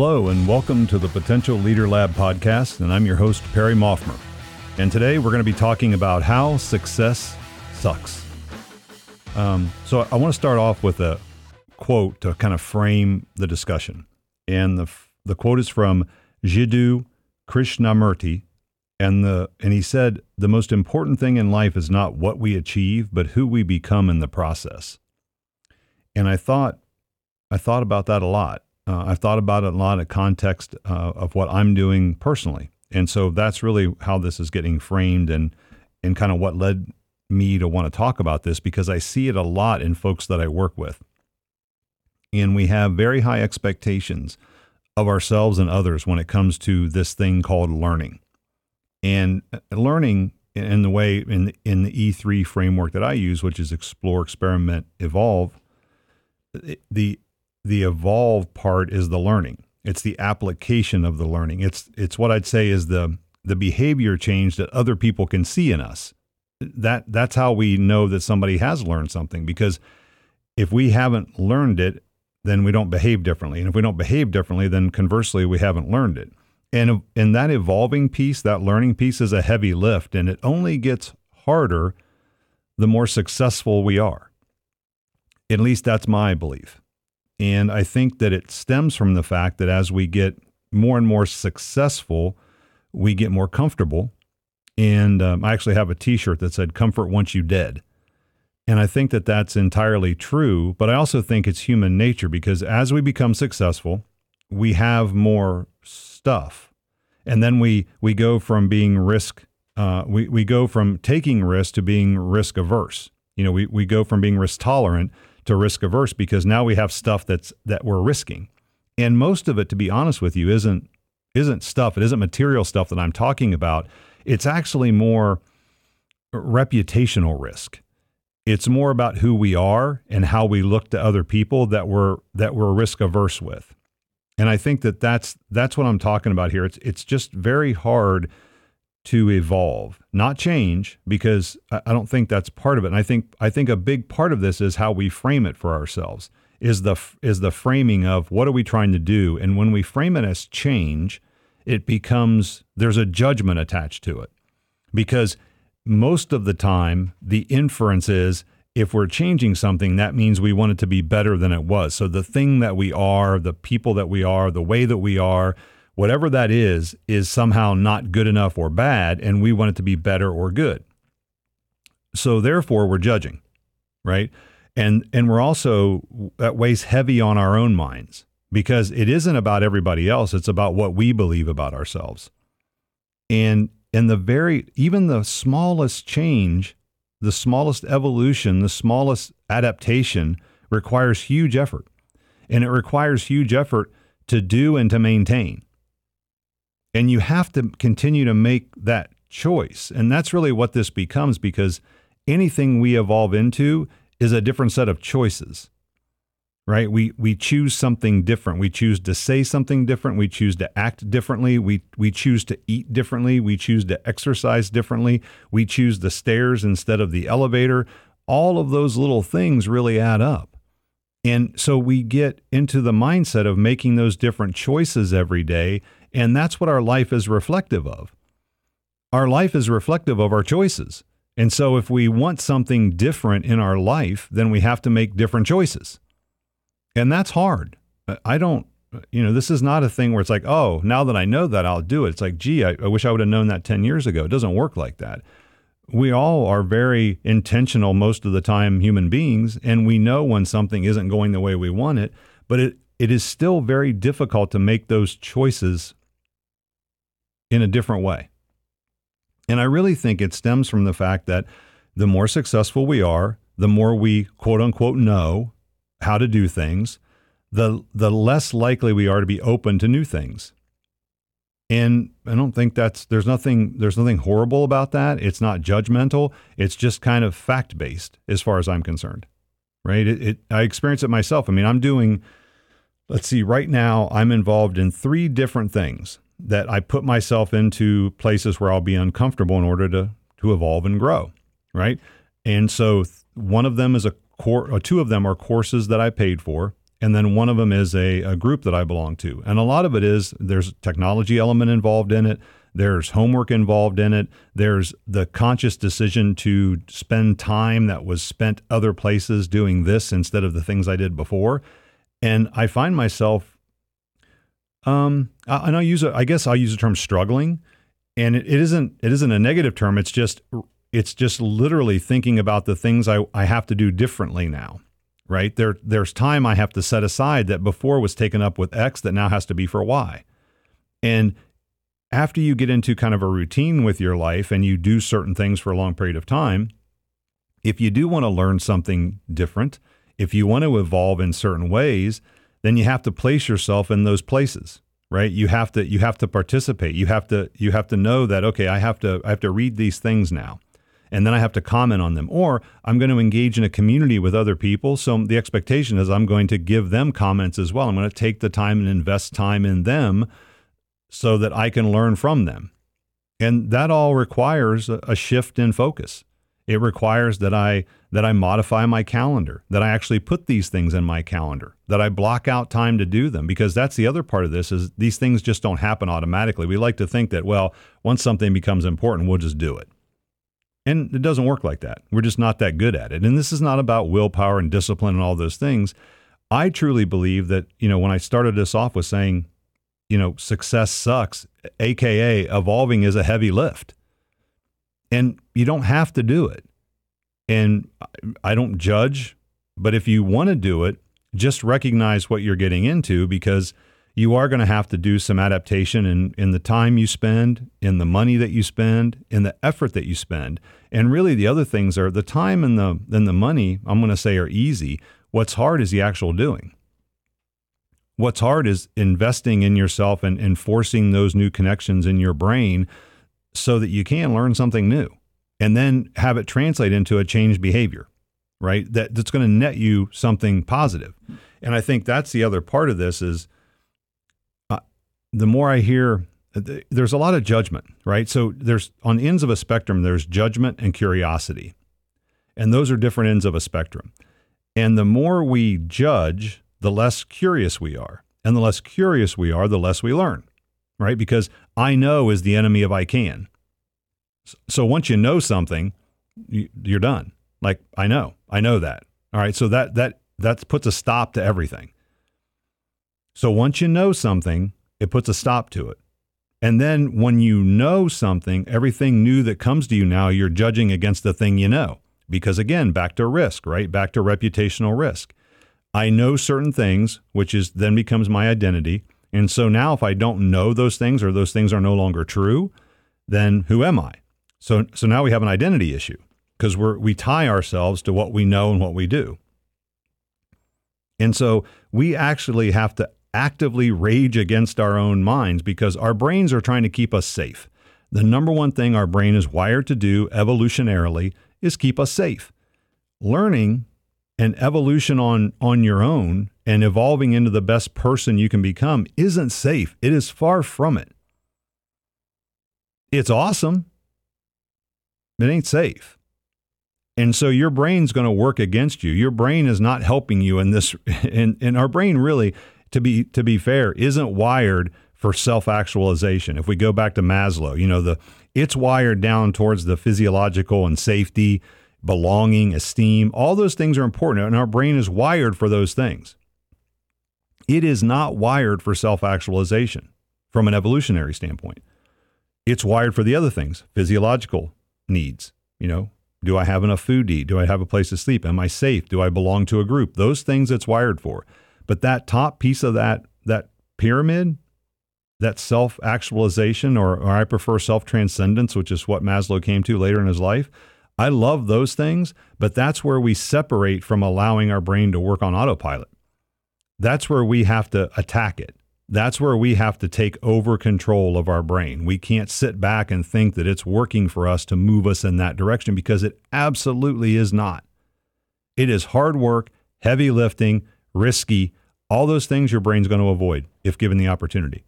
Hello, and welcome to the Potential Leader Lab podcast, and I'm your host, Perry Maughmer. And today we're going to be talking about how success sucks. Um, so I want to start off with a quote to kind of frame the discussion. And the, the quote is from Jiddu Krishnamurti. And, the, and he said, The most important thing in life is not what we achieve, but who we become in the process. And I thought, I thought about that a lot uh, I've thought about it a lot of context uh, of what I'm doing personally. And so that's really how this is getting framed and, and kind of what led me to want to talk about this because I see it a lot in folks that I work with. And we have very high expectations of ourselves and others when it comes to this thing called learning. And uh, learning in the way in the, in the E3 framework that I use, which is explore, experiment, evolve, the the evolve part is the learning. It's the application of the learning. It's it's what I'd say is the the behavior change that other people can see in us. That that's how we know that somebody has learned something because if we haven't learned it, then we don't behave differently. And if we don't behave differently, then conversely we haven't learned it. And in that evolving piece, that learning piece is a heavy lift and it only gets harder the more successful we are. At least that's my belief. And I think that it stems from the fact that as we get more and more successful, we get more comfortable. And um, I actually have a t shirt that said, Comfort once you dead. And I think that that's entirely true. But I also think it's human nature because as we become successful, we have more stuff. And then we, we go from being risk, uh, we, we go from taking risk to being risk averse. You know, we, we go from being risk tolerant to risk averse because now we have stuff that's that we're risking. And most of it, to be honest with you, isn't isn't stuff. It isn't material stuff that I'm talking about. It's actually more reputational risk. It's more about who we are and how we look to other people that we're that we're risk averse with. And I think that that's that's what I'm talking about here. It's it's just very hard to evolve, not change, because I don't think that's part of it. And I think I think a big part of this is how we frame it for ourselves. Is the is the framing of what are we trying to do? And when we frame it as change, it becomes there's a judgment attached to it. Because most of the time the inference is if we're changing something, that means we want it to be better than it was. So the thing that we are, the people that we are, the way that we are, whatever that is, is somehow not good enough or bad, and we want it to be better or good. So therefore, we're judging, right? And and we're also that weighs heavy on our own minds because it isn't about everybody else; it's about what we believe about ourselves. And and the very even the smallest change, the smallest evolution, the smallest adaptation requires huge effort, and it requires huge effort to do and to maintain. And you have to continue to make that choice. And that's really what this becomes because anything we evolve into is a different set of choices. Right? We we choose something different. We choose to say something different. We choose to act differently. We we choose to eat differently. We choose to exercise differently. We choose the stairs instead of the elevator. All of those little things really add up. And so we get into the mindset of making those different choices every day and that's what our life is reflective of. Our life is reflective of our choices. And so if we want something different in our life, then we have to make different choices. And that's hard. I don't, you know, this is not a thing where it's like, oh, now that I know that, I'll do it. It's like, gee, I, I wish I would have known that 10 years ago. It doesn't work like that. We all are very intentional most of the time, human beings, and we know when something isn't going the way we want it, but it, it is still very difficult to make those choices in a different way. And I really think it stems from the fact that the more successful we are, the more we quote unquote know how to do things, the the less likely we are to be open to new things. And I don't think that's there's nothing there's nothing horrible about that. It's not judgmental. It's just kind of fact based as far as I'm concerned. Right? It, it I experience it myself. I mean, I'm doing let's see, right now I'm involved in three different things that I put myself into places where I'll be uncomfortable in order to to evolve and grow, right? And so one of them is a core, or uh, two of them are courses that I paid for, and then one of them is a, a group that I belong to. And a lot of it is there's technology element involved in it. There's homework involved in it. There's the conscious decision to spend time that was spent other places doing this instead of the things I did before. And I find myself, um, and I use, a, I guess I'll use the term struggling, and it, it isn't, it isn't a negative term. It's just, it's just literally thinking about the things I, I have to do differently now right? There, there's time I have to set aside that before was taken up with X that now has to be for Y. And after you get into kind of a routine with your life and you do certain things for a long period of time, if you do want to learn something different, if you want to evolve in certain ways, then you have to place yourself in those places, right? You have to you have to participate. You have to you have to know that okay, I have to I have to read these things now and then I have to comment on them. Or I'm going to engage in a community with other people. So the expectation is I'm going to give them comments as well. I'm going to take the time and invest time in them so that I can learn from them. And that all requires a shift in focus. It requires that I that I modify my calendar, that I actually put these things in my calendar, that I block out time to do them because that's the other part of this is these things just don't happen automatically. We like to think that well, once something becomes important, we'll just do it. And it doesn't work like that. We're just not that good at it. And this is not about willpower and discipline and all those things. I truly believe that, you know, when I started this off with saying, you know, success sucks, AKA evolving is a heavy lift. And you don't have to do it. And I don't judge, but if you want to do it, just recognize what you're getting into because you are going to have to do some adaptation in, in the time you spend, in the money that you spend, in the effort that you spend. And really, the other things are the time and the, and the money, I'm going to say, are easy. What's hard is the actual doing. What's hard is investing in yourself and, and forcing those new connections in your brain so that you can learn something new and then have it translate into a changed behavior, right? That, that's going to net you something positive. And I think that's the other part of this is uh, the more I hear, uh, there's a lot of judgment, right? So there's on ends of a spectrum, there's judgment and curiosity. And those are different ends of a spectrum. And the more we judge, the less curious we are. And the less curious we are, the less we learn, right? Because I know is the enemy of I can. So once you know something, you're done. Like I know, I know that. All right. So that that that puts a stop to everything. So once you know something, it puts a stop to it. And then when you know something, everything new that comes to you now, you're judging against the thing you know. Because again, back to risk, right? Back to reputational risk. I know certain things, which is then becomes my identity. And so now if I don't know those things or those things are no longer true, then who am I? So so now we have an identity issue because we're we tie ourselves to what we know and what we do. And so we actually have to actively rage against our own minds because our brains are trying to keep us safe. The number one thing our brain is wired to do evolutionarily is keep us safe. Learning and evolution on, on your own and evolving into the best person you can become isn't safe. It is far from it. It's awesome. It ain't safe. And so your brain's going to work against you. Your brain is not helping you in this. And, and our brain really to be to be fair, isn't wired for self-actualization. If we go back to Maslow, you know, the it's wired down towards the physiological and safety, belonging, esteem. All those things are important and our brain is wired for those things. It is not wired for self-actualization from an evolutionary standpoint. It's wired for the other things, physiological needs, you know, do I have enough food to eat? Do I have a place to sleep? Am I safe? Do I belong to a group? Those things it's wired for. But that top piece of that that pyramid, that self actualization, or, or I prefer self transcendence, which is what Maslow came to later in his life. I love those things, but that's where we separate from allowing our brain to work on autopilot. That's where we have to attack it. That's where we have to take over control of our brain. We can't sit back and think that it's working for us to move us in that direction because it absolutely is not. It is hard work, heavy lifting, risky, all those things your brain's going to avoid if given the opportunity.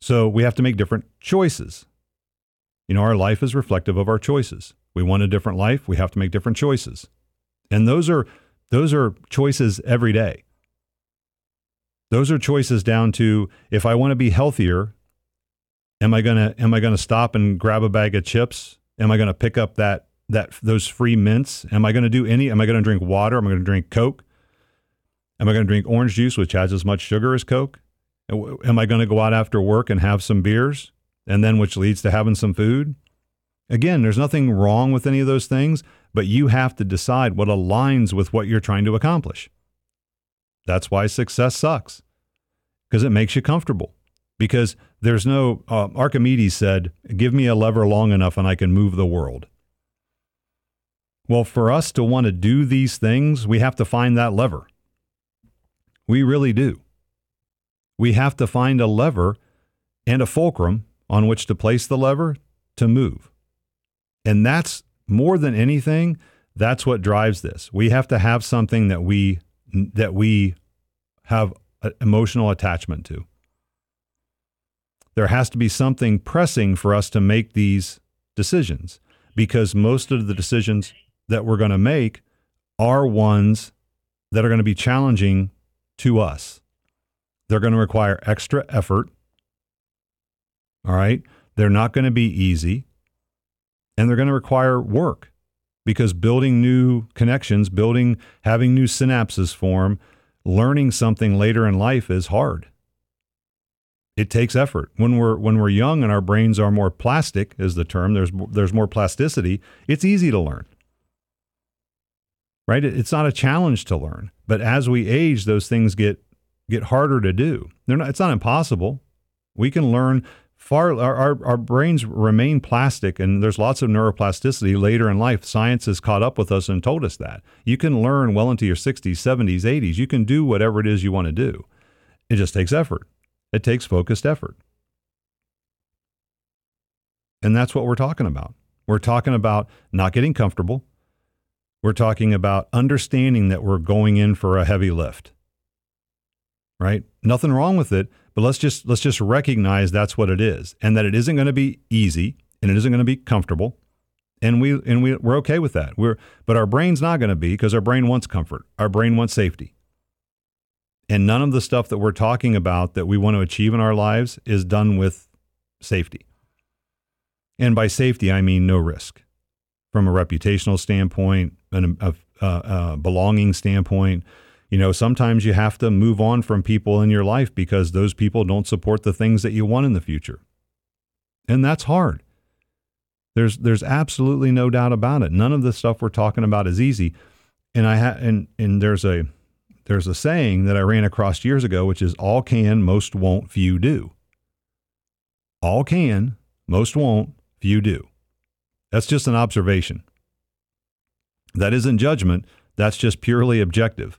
So we have to make different choices. You know, our life is reflective of our choices. We want a different life, we have to make different choices. And those are those are choices every day. Those are choices down to if I want to be healthier, am I to am I to stop and grab a bag of chips? Am I to pick up that that those free mints? Am I to do any am I to drink water? Am I to drink Coke? Am I to drink orange juice which has as much sugar as Coke? Am I to go out after work and have some beers and then which leads to having some food? Again, there's nothing wrong with any of those things, but you have to decide what aligns with what you're trying to accomplish. That's why success sucks because it makes you comfortable. Because there's no, uh, Archimedes said, give me a lever long enough and I can move the world. Well, for us to want to do these things, we have to find that lever. We really do. We have to find a lever and a fulcrum on which to place the lever to move. And that's more than anything, that's what drives this. We have to have something that we that we have emotional attachment to. There has to be something pressing for us to make these decisions because most of the decisions that we're going to make are ones that are going to be challenging to us. They're going to require extra effort. All right. They're not going to be easy and they're going to require work because building new connections, building, having new synapses form, learning something later in life is hard. It takes effort. When we're when we're young and our brains are more plastic, is the term. There's there's more plasticity. It's easy to learn. Right? It's not a challenge to learn. But as we age, those things get get harder to do. They're not. It's not impossible. We can learn far our, our, brains remain plastic and there's lots of neuroplasticity later in life. Science has caught up with us and told us that. You can learn well into your 60s 70s 80s you can do whatever it is you want to do. It just takes effort. It takes focused effort. And that's what we're talking about. We're talking about not getting comfortable. We're talking about understanding that we're going in for a heavy lift. Right? Nothing wrong with it but let's just let's just recognize that's what it is, and that it isn't going to be easy, and it isn't going to be comfortable, and we and we we're okay with that. We're but our brain's not going to be because our brain wants comfort. Our brain wants safety. And none of the stuff that we're talking about that we want to achieve in our lives is done with safety. And by safety, I mean no risk from a reputational standpoint, and a, a, a belonging standpoint, you know, sometimes you have to move on from people in your life because those people don't support the things that you want in the future. And that's hard. There's there's absolutely no doubt about it. None of the stuff we're talking about is easy. And I ha- and and there's a there's a saying that I ran across years ago which is all can, most won't, few do. All can, most won't, few do. That's just an observation. That isn't judgment, that's just purely objective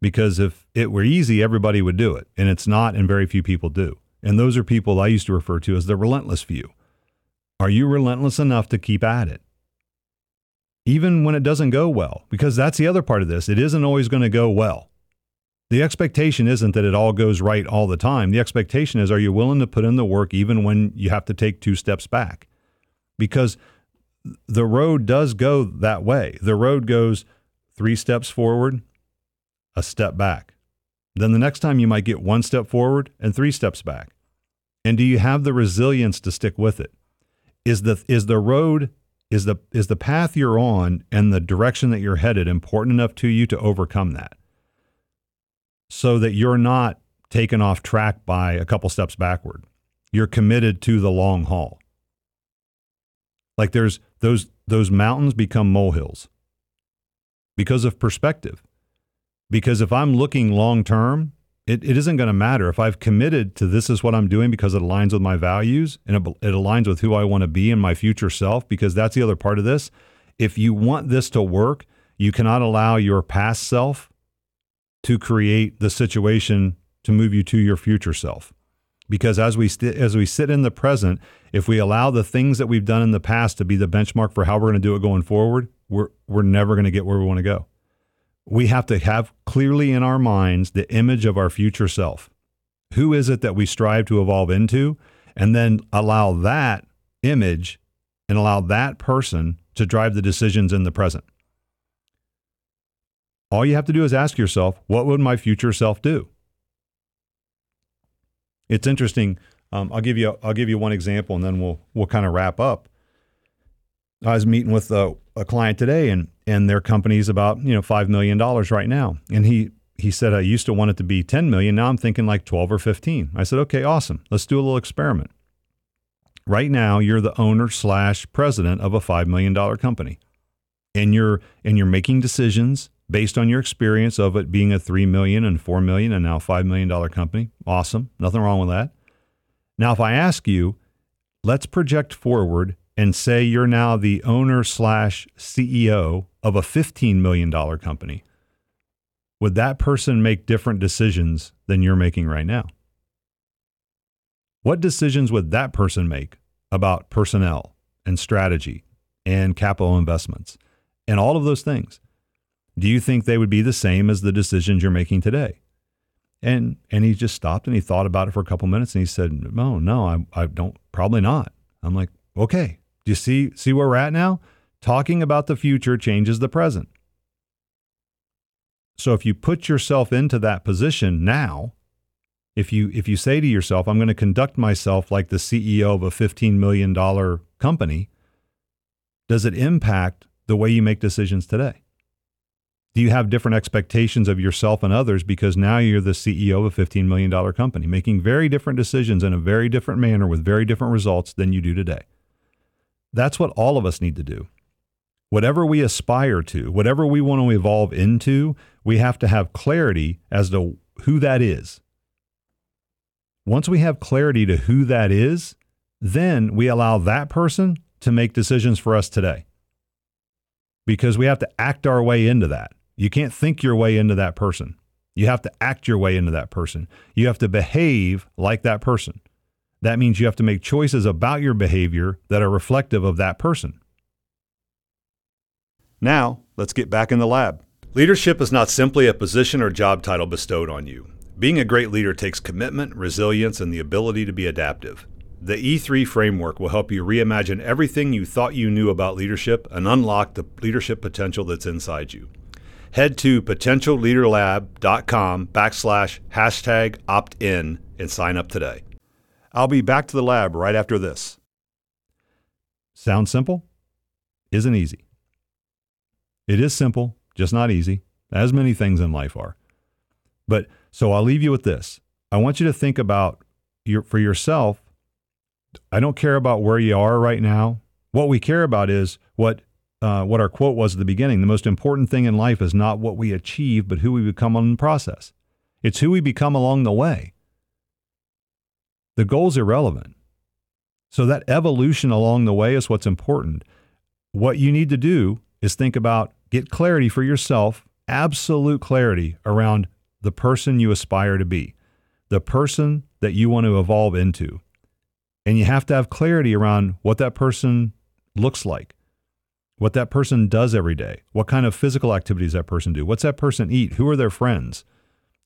because if it were easy, everybody would do it. And it's not, and very few people do. And those are people I used to refer to as the relentless few. Are you relentless enough to keep at it? Even when it doesn't go well, because that's the other part of this. It isn't always going to go well. The expectation isn't that it all goes right all the time. The expectation is are you willing to put in the work even when you have to take two steps back? Because the road does go that way. The road goes three steps forward, a step back. Then the next time you might get one step forward and three steps back. And do you have the resilience to stick with it? Is the is the road is the is the path you're on and the direction that you're headed important enough to you to overcome that? So that you're not taken off track by a couple steps backward. You're committed to the long haul. Like there's those those mountains become molehills because of perspective. Because if I'm looking long term, it, it isn't going to matter. If I've committed to this is what I'm doing because it aligns with my values and it, it aligns with who I want to be in my future self, because that's the other part of this. If you want this to work, you cannot allow your past self to create the situation to move you to your future self. Because as we st- as we sit in the present, if we allow the things that we've done in the past to be the benchmark for how we're going to do it going forward, we're we're never going to get where we want to go we have to have clearly in our minds the image of our future self. Who is it that we strive to evolve into? And then allow that image and allow that person to drive the decisions in the present. All you have to do is ask yourself, what would my future self do? It's interesting. Um, I'll give you I'll give you one example, and then we'll we'll kind of wrap up. I was meeting with a, a client today, and and their company's about you know five million dollars right now, and he he said I used to want it to be ten million. Now I'm thinking like twelve or fifteen. I said, okay, awesome. Let's do a little experiment. Right now, you're the owner slash president of a five million dollar company, and you're and you're making decisions based on your experience of it being a three million and four million and now five million dollar company. Awesome, nothing wrong with that. Now, if I ask you, let's project forward and say you're now the owner slash CEO of a $15 million company, would that person make different decisions than you're making right now? What decisions would that person make about personnel and strategy and capital investments and all of those things? Do you think they would be the same as the decisions you're making today? And and he just stopped and he thought about it for a couple minutes and he said, "No, no, I I don't probably not." I'm like, "Okay, do you see see where we're at now? Talking about the future changes the present. So if you put yourself into that position now, if you if you say to yourself, I'm going to conduct myself like the CEO of a 15 million dollar company, does it impact the way you make decisions today? Do you have different expectations of yourself and others because now you're the CEO of a $15 million company, making very different decisions in a very different manner with very different results than you do today? That's what all of us need to do. Whatever we aspire to, whatever we want to evolve into, we have to have clarity as to who that is. Once we have clarity to who that is, then we allow that person to make decisions for us today. Because we have to act our way into that. You can't think your way into that person. You have to act your way into that person. You have to behave like that person. That means you have to make choices about your behavior that are reflective of that person. Now, let's get back in the lab. Leadership is not simply a position or job title bestowed on you. Being a great leader takes commitment, resilience, and the ability to be adaptive. The E3 framework will help you reimagine everything you thought you knew about leadership and unlock the leadership potential that's inside you. Head to potentialleaderlab.com backslash hashtag opt in and sign up today. I'll be back to the lab right after this. Sounds simple? Isn't easy. It is simple, just not easy, as many things in life are. But so I'll leave you with this. I want you to think about your for yourself. I don't care about where you are right now. What we care about is what uh, what our quote was at the beginning. The most important thing in life is not what we achieve, but who we become in the process. It's who we become along the way the goal's irrelevant. So that evolution along the way is what's important. What you need to do is think about get clarity for yourself, absolute clarity around the person you aspire to be, the person that you want to evolve into. And you have to have clarity around what that person looks like, what that person does every day, what kind of physical activities that person do, what's that person eat, who are their friends,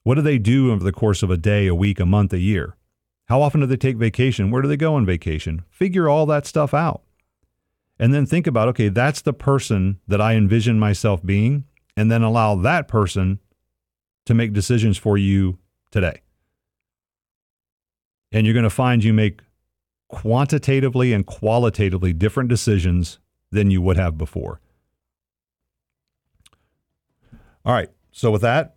what do they do over the course of a day, a week, a month, a year. How often do they take vacation? Where do they go on vacation? Figure all that stuff out. And then think about okay, that's the person that I envision myself being, and then allow that person to make decisions for you today. And you're going to find you make quantitatively and qualitatively different decisions than you would have before. All right. So, with that,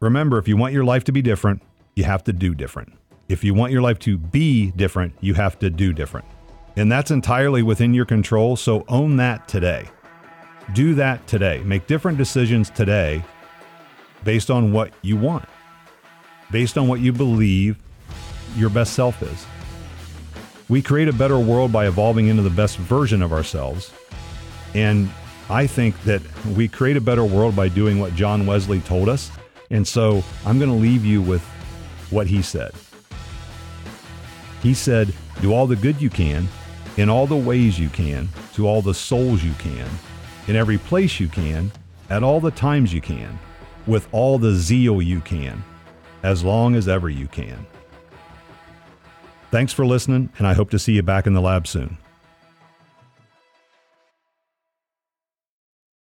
remember if you want your life to be different, you have to do different. If you want your life to be different, you have to do different. And that's entirely within your control. So own that today. Do that today. Make different decisions today based on what you want, based on what you believe your best self is. We create a better world by evolving into the best version of ourselves. And I think that we create a better world by doing what John Wesley told us. And so I'm going to leave you with what he said. He said, Do all the good you can, in all the ways you can, to all the souls you can, in every place you can, at all the times you can, with all the zeal you can, as long as ever you can. Thanks for listening, and I hope to see you back in the lab soon.